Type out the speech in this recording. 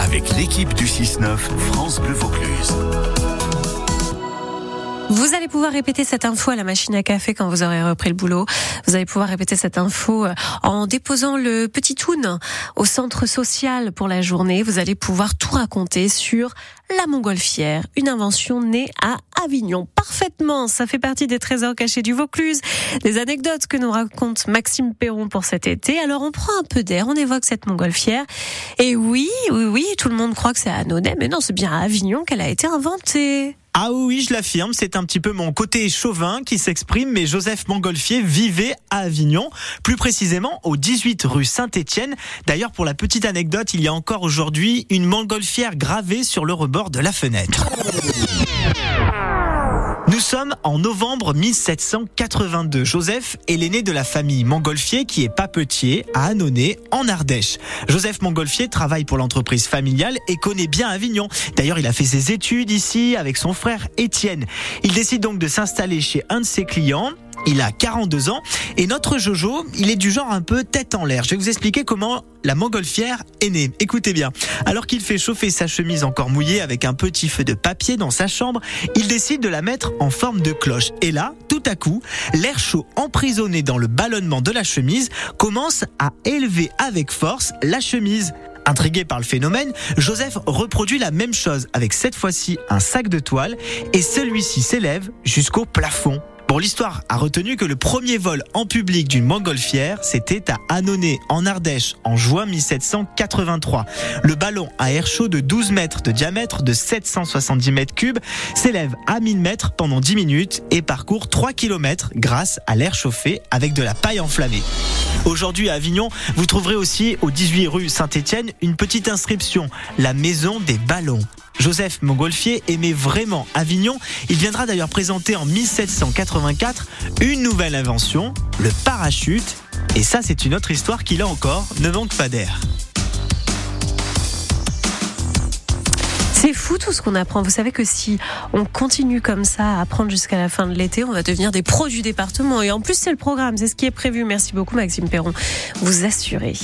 avec l'équipe du 6-9 France Bleu Vaucluse. Vous allez pouvoir répéter cette info à la machine à café quand vous aurez repris le boulot. Vous allez pouvoir répéter cette info euh, en déposant le petit toon au centre social pour la journée. Vous allez pouvoir tout raconter sur la montgolfière, une invention née à Avignon. Parfaitement, ça fait partie des trésors cachés du Vaucluse, des anecdotes que nous raconte Maxime Perron pour cet été. Alors on prend un peu d'air, on évoque cette montgolfière. Et oui, oui, oui, tout le monde croit que c'est à Annonay, mais non, c'est bien à Avignon qu'elle a été inventée. Ah oui, je l'affirme, c'est un petit peu mon côté chauvin qui s'exprime, mais Joseph Montgolfier vivait à Avignon, plus précisément au 18 rue Saint-Étienne. D'ailleurs, pour la petite anecdote, il y a encore aujourd'hui une montgolfière gravée sur le rebord de la fenêtre. Nous sommes en novembre 1782. Joseph est l'aîné de la famille Montgolfier qui est papetier à Annonay en Ardèche. Joseph Montgolfier travaille pour l'entreprise familiale et connaît bien Avignon. D'ailleurs, il a fait ses études ici avec son frère Étienne. Il décide donc de s'installer chez un de ses clients. Il a 42 ans et notre Jojo, il est du genre un peu tête en l'air. Je vais vous expliquer comment la montgolfière est née. Écoutez bien. Alors qu'il fait chauffer sa chemise encore mouillée avec un petit feu de papier dans sa chambre, il décide de la mettre en forme de cloche. Et là, tout à coup, l'air chaud emprisonné dans le ballonnement de la chemise commence à élever avec force la chemise. Intrigué par le phénomène, Joseph reproduit la même chose avec cette fois-ci un sac de toile et celui-ci s'élève jusqu'au plafond. Bon, l'histoire a retenu que le premier vol en public d'une montgolfière, c'était à Annonay, en Ardèche, en juin 1783. Le ballon à air chaud de 12 mètres de diamètre de 770 mètres cubes s'élève à 1000 mètres pendant 10 minutes et parcourt 3 km grâce à l'air chauffé avec de la paille enflammée. Aujourd'hui à Avignon, vous trouverez aussi au 18 rue Saint-Étienne une petite inscription, la maison des ballons. Joseph Montgolfier aimait vraiment Avignon. Il viendra d'ailleurs présenter en 1784 une nouvelle invention, le parachute. Et ça, c'est une autre histoire qui, là encore, ne manque pas d'air. C'est fou tout ce qu'on apprend. Vous savez que si on continue comme ça à apprendre jusqu'à la fin de l'été, on va devenir des pros du département. Et en plus, c'est le programme, c'est ce qui est prévu. Merci beaucoup, Maxime Perron. Vous assurez.